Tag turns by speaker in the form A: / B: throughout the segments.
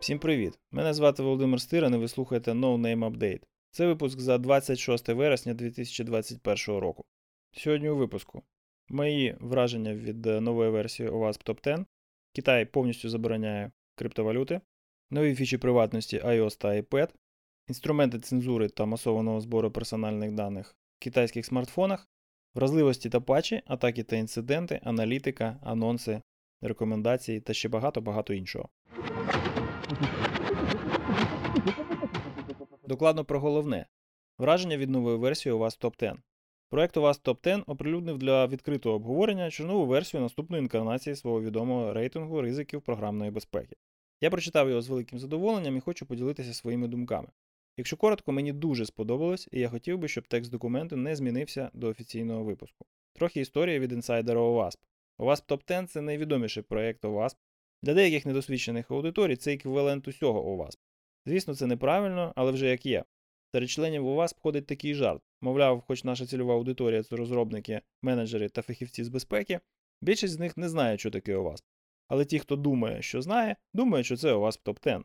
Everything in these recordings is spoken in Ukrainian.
A: Всім привіт! Мене звати Володимир Стиран і ви слухаєте No Name Update. Це випуск за 26 вересня 2021 року. Сьогодні у випуску мої враження від нової версії OWASP Top 10. Китай повністю забороняє криптовалюти, нові фічі приватності iOS та iPad, інструменти цензури та масованого збору персональних даних в китайських смартфонах, вразливості та патчі, атаки та інциденти, аналітика, анонси, рекомендації та ще багато-багато іншого. Докладно про головне. Враження від нової версії у вас Top 10. Проект у вас Top 10 оприлюднив для відкритого обговорення чорнову версію наступної інкарнації свого відомого рейтингу ризиків програмної безпеки. Я прочитав його з великим задоволенням і хочу поділитися своїми думками. Якщо коротко, мені дуже сподобалось, і я хотів би, щоб текст документу не змінився до офіційного випуску. Трохи історії від інсайдера OWASP. OWASP Top 10 це найвідоміший проєкт OWASP. Для деяких недосвідчених аудиторій це еквівалент усього OWASP. Звісно, це неправильно, але вже як є. Серед членів ОВАСП входить такий жарт. Мовляв, хоч наша цільова аудиторія це розробники, менеджери та фахівці з безпеки, більшість з них не знає, що таке ОВАСП. Але ті, хто думає, що знає, думають, що це ОВАСП Топ 10.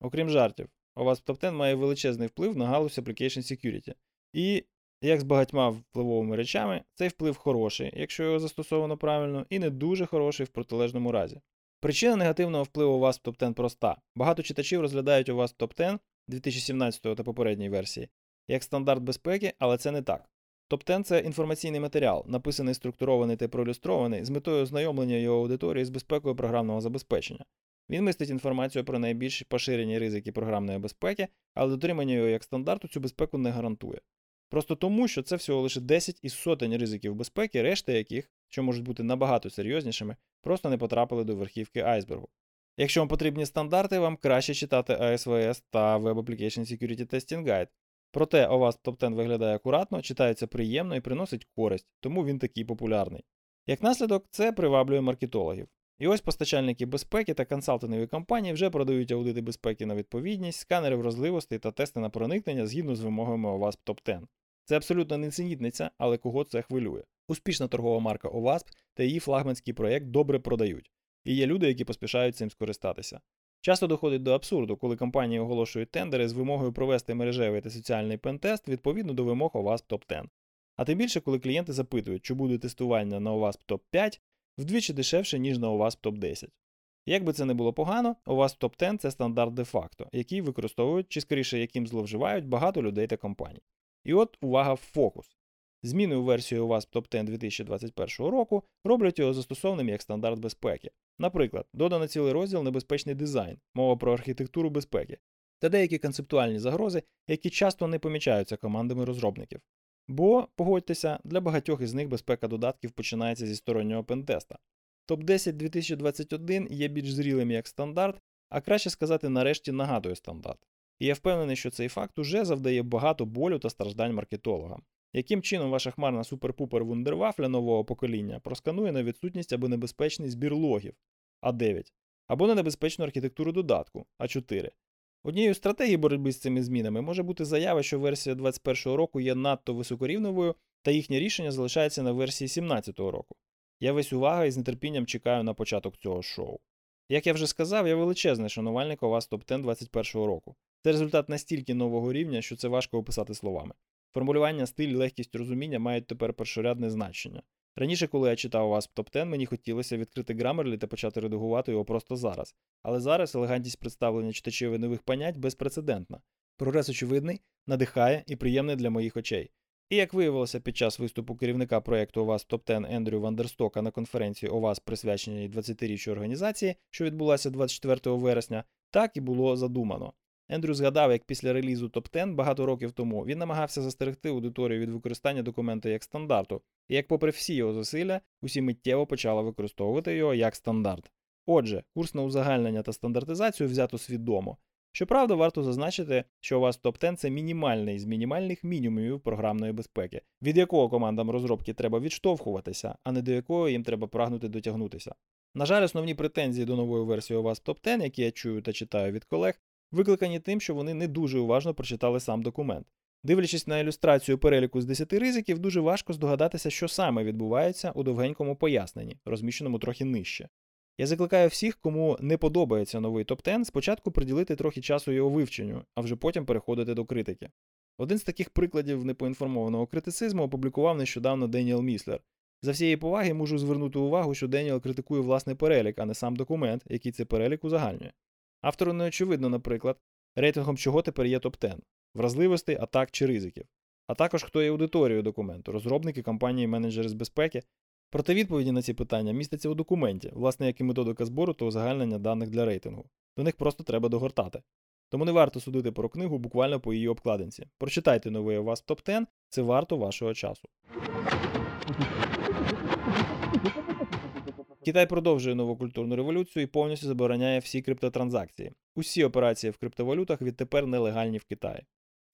A: Окрім жартів, ОВАСП Топ 10 має величезний вплив на галузь Application Security. І, як з багатьма впливовими речами, цей вплив хороший, якщо його застосовано правильно, і не дуже хороший в протилежному разі. Причина негативного впливу вас в 10 проста. Багато читачів розглядають вас топ 10 2017 та попередньої версії як стандарт безпеки, але це не так. Топ 10 це інформаційний матеріал, написаний, структурований та проілюстрований з метою ознайомлення його аудиторії з безпекою програмного забезпечення. Він містить інформацію про найбільш поширені ризики програмної безпеки, але дотримання його як стандарту цю безпеку не гарантує. Просто тому, що це всього лише 10 із сотень ризиків безпеки, решта яких, що можуть бути набагато серйознішими, просто не потрапили до верхівки айсбергу. Якщо вам потрібні стандарти, вам краще читати ASVS та Web Application Security Testing Guide. Проте у вас топ 10 виглядає акуратно, читається приємно і приносить користь, тому він такий популярний. Як наслідок, це приваблює маркетологів. І ось постачальники безпеки та консалтингові компанії вже продають аудити безпеки на відповідність, сканери вразливостей та тести на проникнення згідно з вимогами OWASP Top 10. Це абсолютно не цінітниця, але кого це хвилює. Успішна торгова марка OWASP та її флагманський проєкт добре продають. І є люди, які поспішають цим скористатися. Часто доходить до абсурду, коли компанії оголошують тендери з вимогою провести мережевий та соціальний пентест відповідно до вимог OWASP Top 10. А тим більше, коли клієнти запитують, чи буде тестування на OWASP Top 5 вдвічі дешевше, ніж на OWASP Top 10. Як би це не було погано, OWASP Top 10 це стандарт де-факто, який використовують, чи скоріше яким зловживають багато людей та компаній. І от увага в фокус. Зміни у версію WASP Top 10 2021 року роблять його застосовним як стандарт безпеки. Наприклад, додано цілий розділ небезпечний дизайн, мова про архітектуру безпеки, та деякі концептуальні загрози, які часто не помічаються командами розробників. Бо, погодьтеся, для багатьох із них безпека додатків починається зі стороннього пентеста. Топ 10 2021 є більш зрілим як стандарт, а краще сказати, нарешті нагадує стандарт. І я впевнений, що цей факт уже завдає багато болю та страждань маркетологам. Яким чином ваша хмарна супер-пупер вундервафля нового покоління просканує на відсутність або небезпечний збір логів А9, або на небезпечну архітектуру додатку А4. Однією з стратегій боротьби з цими змінами може бути заява, що версія 2021 року є надто високорівновою, та їхнє рішення залишається на версії 2017 року. Я весь увага і з нетерпінням чекаю на початок цього шоу. Як я вже сказав, я величезний шанувальник у вас топ 10 2021 року. Це результат настільки нового рівня, що це важко описати словами. Формулювання, стиль, легкість розуміння мають тепер першорядне значення. Раніше, коли я читав вас топ 10 мені хотілося відкрити Grammarly та почати редагувати його просто зараз. Але зараз елегантність представлення читачів нових понять безпрецедентна. Прогрес очевидний, надихає і приємний для моїх очей. І як виявилося під час виступу керівника проєкту ОВАС Топ 10 Ендрю Вандерстока на конференції ОВАС присвяченій 20-річчю організації, що відбулася 24 вересня, так і було задумано. Ендрю згадав, як після релізу топ 10 багато років тому він намагався застерегти аудиторію від використання документа як стандарту, як, попри всі його зусилля, усі миттєво почали використовувати його як стандарт. Отже, курс на узагальнення та стандартизацію взято свідомо. Щоправда, варто зазначити, що у вас топ 10 це мінімальний з мінімальних мінімумів програмної безпеки, від якого командам розробки треба відштовхуватися, а не до якого їм треба прагнути дотягнутися. На жаль, основні претензії до нової версії у вас топ 10 які я чую та читаю від колег, викликані тим, що вони не дуже уважно прочитали сам документ. Дивлячись на ілюстрацію переліку з 10 ризиків, дуже важко здогадатися, що саме відбувається у довгенькому поясненні, розміщеному трохи нижче. Я закликаю всіх, кому не подобається новий топ-10, спочатку приділити трохи часу його вивченню, а вже потім переходити до критики. Один з таких прикладів непоінформованого критицизму опублікував нещодавно Деніел Міслер. За всієї поваги можу звернути увагу, що Деніел критикує власний перелік, а не сам документ, який цей перелік узагальнює. Автору не очевидно, наприклад, рейтингом чого тепер є топ-10 вразливостей, атак чи ризиків, а також хто є аудиторією документу, розробники компанії менеджери з безпеки. Проте відповіді на ці питання містяться у документі, власне, як і методика збору та узагальнення даних для рейтингу. До них просто треба догортати. Тому не варто судити про книгу буквально по її обкладинці. Прочитайте новий у вас топ-10, це варто вашого часу. Китай продовжує нову культурну революцію і повністю забороняє всі криптотранзакції. Усі операції в криптовалютах відтепер нелегальні в Китаї.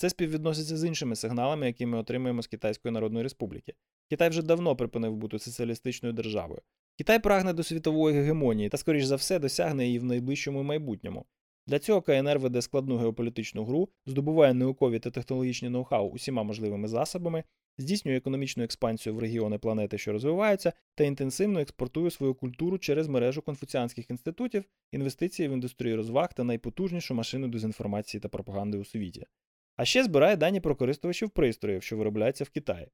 A: Це співвідноситься з іншими сигналами, які ми отримуємо з Китайської Народної Республіки. Китай вже давно припинив бути соціалістичною державою. Китай прагне до світової гегемонії та, скоріш за все, досягне її в найближчому майбутньому. Для цього КНР веде складну геополітичну гру, здобуває наукові та технологічні ноу-хау усіма можливими засобами, здійснює економічну експансію в регіони планети, що розвиваються, та інтенсивно експортує свою культуру через мережу конфуціанських інститутів, інвестиції в індустрію розваг та найпотужнішу машину дезінформації та пропаганди у світі. А ще збирає дані про користувачів пристроїв, що виробляються в Китаї.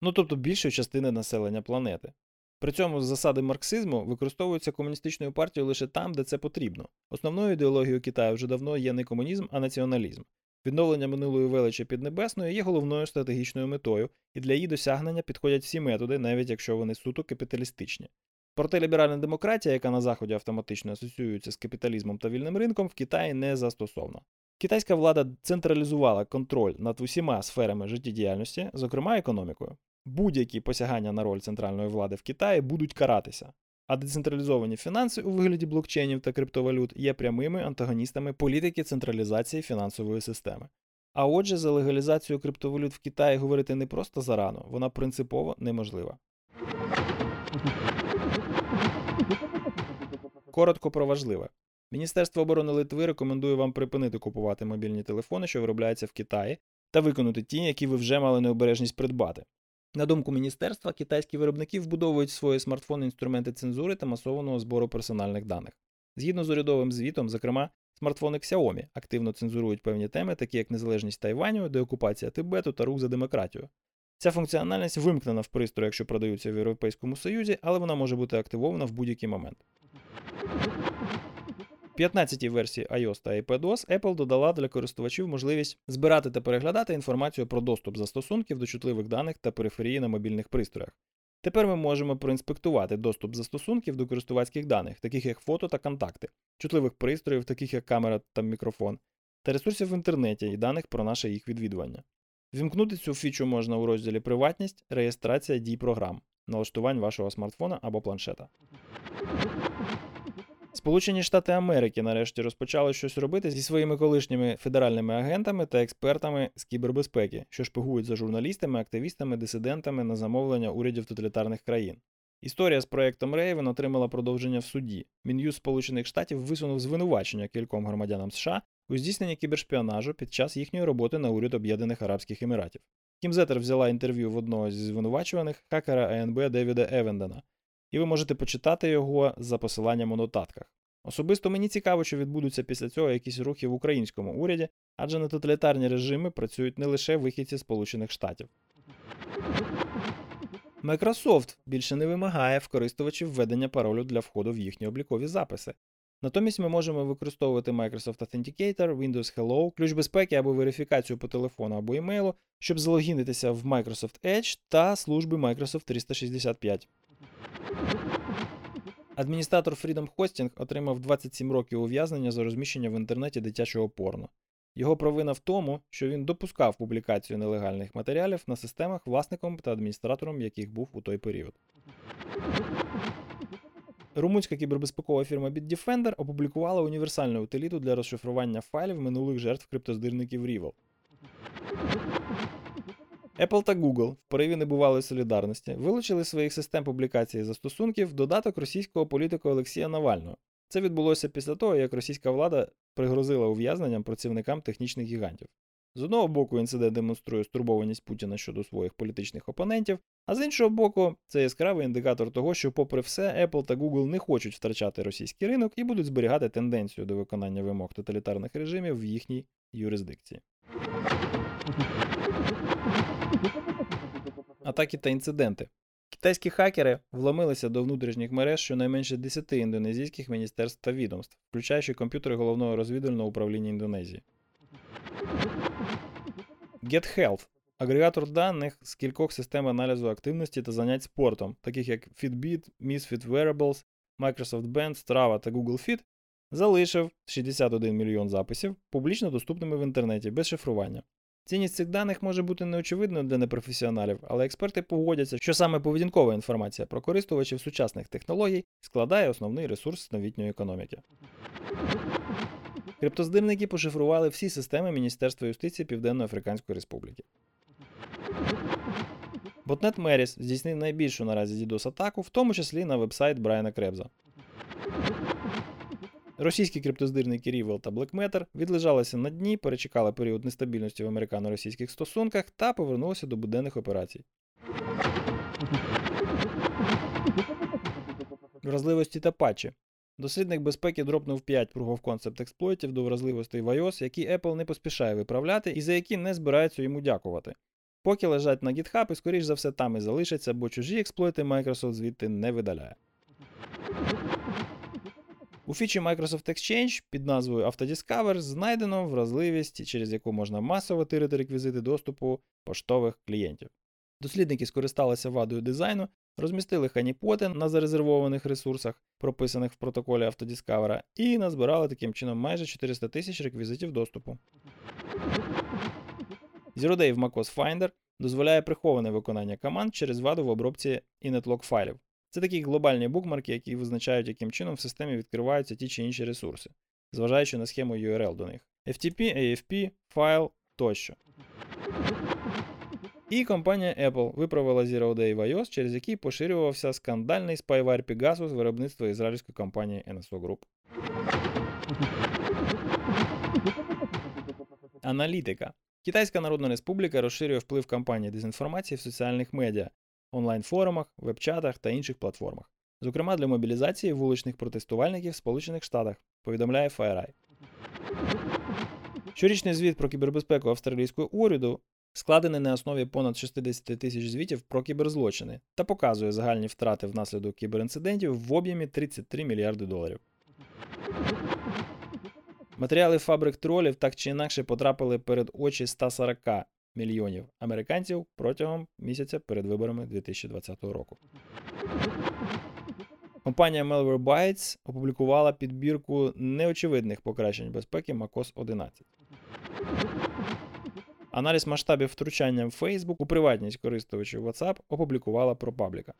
A: Ну тобто більшої частини населення планети. При цьому засади марксизму використовуються комуністичною партією лише там, де це потрібно. Основною ідеологією Китаю вже давно є не комунізм, а націоналізм. Відновлення минулої величі Піднебесної є головною стратегічною метою, і для її досягнення підходять всі методи, навіть якщо вони суто капіталістичні. Проте ліберальна демократія, яка на Заході автоматично асоціюється з капіталізмом та вільним ринком, в Китаї не застосована. Китайська влада централізувала контроль над усіма сферами життєдіяльності, зокрема економікою. Будь-які посягання на роль центральної влади в Китаї будуть каратися. А децентралізовані фінанси у вигляді блокчейнів та криптовалют є прямими антагоністами політики централізації фінансової системи. А отже, за легалізацію криптовалют в Китаї говорити не просто зарано, вона принципово неможлива. Коротко про важливе. Міністерство оборони Литви рекомендує вам припинити купувати мобільні телефони, що виробляються в Китаї, та виконати ті, які ви вже мали необережність придбати. На думку міністерства, китайські виробники вбудовують в свої смартфони інструменти цензури та масованого збору персональних даних. Згідно з урядовим звітом, зокрема, смартфони Xiaomi активно цензурують певні теми, такі як незалежність Тайваню, деокупація Тибету та рух за демократію. Ця функціональність вимкнена в пристрої, якщо продаються в Європейському Союзі, але вона може бути активована в будь-який момент. В 15-й версії iOS та iPadOS Apple додала для користувачів можливість збирати та переглядати інформацію про доступ застосунків до чутливих даних та периферії на мобільних пристроях. Тепер ми можемо проінспектувати доступ застосунків до користувацьких даних, таких як фото та контакти, чутливих пристроїв, таких як камера та мікрофон, та ресурсів в інтернеті і даних про наше їх відвідування. Вімкнути цю фічу можна у розділі Приватність, реєстрація дій програм, налаштувань вашого смартфона або планшета. Сполучені Штати Америки нарешті розпочали щось робити зі своїми колишніми федеральними агентами та експертами з кібербезпеки, що шпигують за журналістами, активістами, дисидентами на замовлення урядів тоталітарних країн. Історія з проєктом Рейвен отримала продовження в суді. Мін'юз Сполучених Штатів висунув звинувачення кільком громадянам США у здійсненні кібершпіонажу під час їхньої роботи на уряд Об'єднаних Арабських Еміратів. Кім Зетер взяла інтерв'ю в одного зі звинувачуваних хакера АНБ Девіда Евендена, і ви можете почитати його за посиланням у нотатках. Особисто мені цікаво, що відбудуться після цього якісь рухи в українському уряді, адже на тоталітарні режими працюють не лише вихідці Сполучених Штатів. Microsoft більше не вимагає в користувачів введення паролю для входу в їхні облікові записи. Натомість ми можемо використовувати Microsoft Authenticator, Windows Hello, ключ безпеки або верифікацію по телефону або емейлу, щоб залогінитися в Microsoft Edge та служби Microsoft 365. Адміністратор Freedom Hosting отримав 27 років ув'язнення за розміщення в інтернеті дитячого порно. Його провина в тому, що він допускав публікацію нелегальних матеріалів на системах, власником та адміністратором яких був у той період. Румунська кібербезпекова фірма Bitdefender опублікувала універсальну утиліту для розшифрування файлів минулих жертв криптоздирників Rival. Apple та Google в пориві небувалої солідарності вилучили своїх систем публікації застосунків додаток російського політика Олексія Навального. Це відбулося після того, як російська влада пригрозила ув'язненням працівникам технічних гігантів. З одного боку, інцидент демонструє стурбованість Путіна щодо своїх політичних опонентів, а з іншого боку, це яскравий індикатор того, що, попри все, Apple та Google не хочуть втрачати російський ринок і будуть зберігати тенденцію до виконання вимог тоталітарних режимів в їхній юрисдикції. Атаки та інциденти. Китайські хакери вломилися до внутрішніх мереж щонайменше 10 індонезійських міністерств та відомств, включаючи комп'ютери головного розвідувального управління Індонезії. GetHealth агрегатор даних з кількох систем аналізу активності та занять спортом, таких як Fitbit, Misfit Wearables, Microsoft Band, Strava та Google Fit, залишив 61 мільйон записів публічно доступними в інтернеті без шифрування. Цінність цих даних може бути неочевидною для непрофесіоналів, але експерти погодяться, що саме поведінкова інформація про користувачів сучасних технологій складає основний ресурс новітньої економіки. Криптоздирники пошифрували всі системи Міністерства юстиції Південно-Африканської Республіки. Ботнет Меріс здійснив найбільшу наразі DDoS атаку, в тому числі на вебсайт Брайана Кребза. Російські криптоздирники Rivell та Blackmatter відлежалися на дні, перечекали період нестабільності в американо-російських стосунках та повернулися до буденних операцій. Вразливості та патчі. Дослідник безпеки дропнув 5 Proof of Concept експлойтів до вразливостей в iOS, які Apple не поспішає виправляти і за які не збираються йому дякувати. Поки лежать на GitHub і скоріш за все там і залишаться, бо чужі експлойти Microsoft звідти не видаляє. У фічі Microsoft Exchange під назвою Autodiscover знайдено вразливість, через яку можна масово тирити реквізити доступу поштових клієнтів. Дослідники скористалися вадою дизайну, розмістили ханіпоти на зарезервованих ресурсах, прописаних в протоколі Autodiscover, і назбирали таким чином майже 400 тисяч реквізитів доступу. Zero Day в macOS Finder дозволяє приховане виконання команд через ваду в обробці inetlog файлів. Це такі глобальні букмарки, які визначають, яким чином в системі відкриваються ті чи інші ресурси, зважаючи на схему URL до них. FTP, AFP, файл тощо. І компанія Apple виправила Zero Day в iOS, через який поширювався скандальний spyware Pegasus виробництва ізраїльської компанії NSO Group. Аналітика. Китайська Народна Республіка розширює вплив кампанії дезінформації в соціальних медіа, онлайн-форумах, веб-чатах та інших платформах, зокрема для мобілізації вуличних протестувальників в Сполучених Штатах, повідомляє FireEye. Щорічний звіт про кібербезпеку австралійського уряду складений на основі понад 60 тисяч звітів про кіберзлочини та показує загальні втрати внаслідок кіберінцидентів в об'ємі 33 мільярди доларів. Матеріали фабрик тролів так чи інакше потрапили перед очі 140 мільйонів американців протягом місяця перед виборами 2020 року. Компанія Malwarebytes опублікувала підбірку неочевидних покращень безпеки MacOS 11. Аналіз масштабів втручання в Facebook у приватність користувачів WhatsApp опублікувала ProPublica.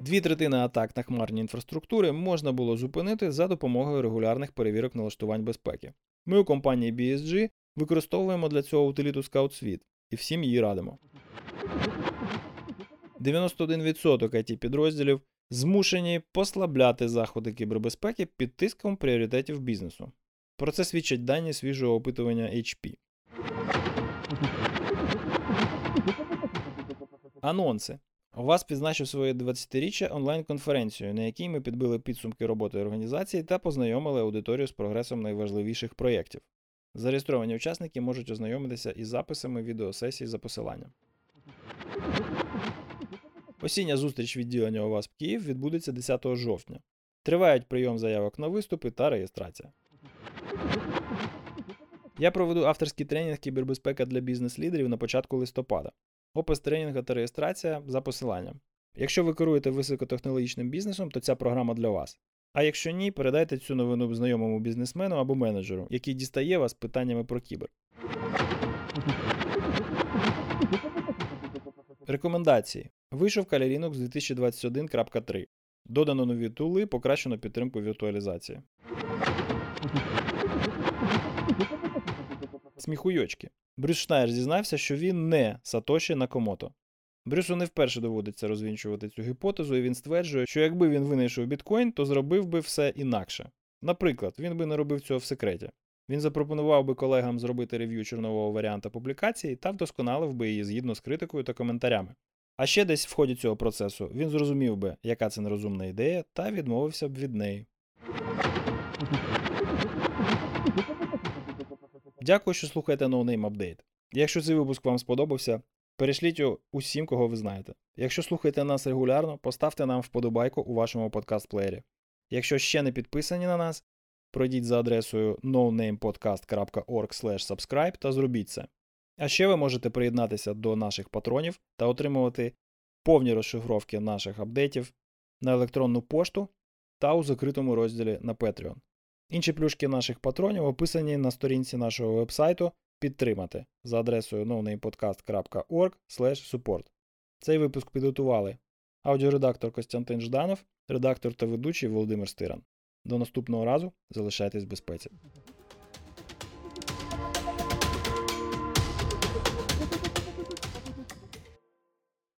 A: Дві третини атак на хмарні інфраструктури можна було зупинити за допомогою регулярних перевірок налаштувань безпеки. Ми у компанії BSG використовуємо для цього утиліту Scout Suite і всім її радимо. 91% it підрозділів змушені послабляти заходи кібербезпеки під тиском пріоритетів бізнесу. Про це свідчать дані свіжого опитування HP. Анонси. ВАС підзначив своє 20-річчя онлайн-конференцію, на якій ми підбили підсумки роботи організації та познайомили аудиторію з прогресом найважливіших проєктів. Зареєстровані учасники можуть ознайомитися із записами відеосесій за посиланням. Осіння зустріч відділення ОВАСП Київ відбудеться 10 жовтня. Тривають прийом заявок на виступи та реєстрація. Я проведу авторський тренінг кібербезпека для бізнес-лідерів на початку листопада. Опис тренінгу та реєстрація за посиланням. Якщо ви керуєте високотехнологічним бізнесом, то ця програма для вас. А якщо ні, передайте цю новину знайомому бізнесмену або менеджеру, який дістає вас питаннями про кібер. Рекомендації. Вийшов Kali Linux 2021.3. Додано нові тули, покращено підтримку віртуалізації. Сміхуйочки. Брюс Шнайер зізнався, що він не Сатоші Накомото. Брюсу не вперше доводиться розвінчувати цю гіпотезу, і він стверджує, що якби він винайшов біткоін, то зробив би все інакше. Наприклад, він би не робив цього в секреті. Він запропонував би колегам зробити рев'ю чорнового варіанта публікації та вдосконалив би її згідно з критикою та коментарями. А ще десь в ході цього процесу він зрозумів би, яка це нерозумна ідея, та відмовився б від неї. Дякую, що слухаєте No Name Update. Якщо цей випуск вам сподобався, перешліть усім, кого ви знаєте. Якщо слухаєте нас регулярно, поставте нам вподобайку у вашому подкаст-плеєрі. Якщо ще не підписані на нас, пройдіть за адресою nonamepodcast.org subscribe та зробіть це. А ще ви можете приєднатися до наших патронів та отримувати повні розшифровки наших апдейтів на електронну пошту та у закритому розділі на Patreon. Інші плюшки наших патронів описані на сторінці нашого вебсайту підтримати за адресою nonamepodcast.org support. Цей випуск підготували аудіоредактор Костянтин Жданов, редактор та ведучий Володимир Стиран. До наступного разу залишайтесь в безпеці.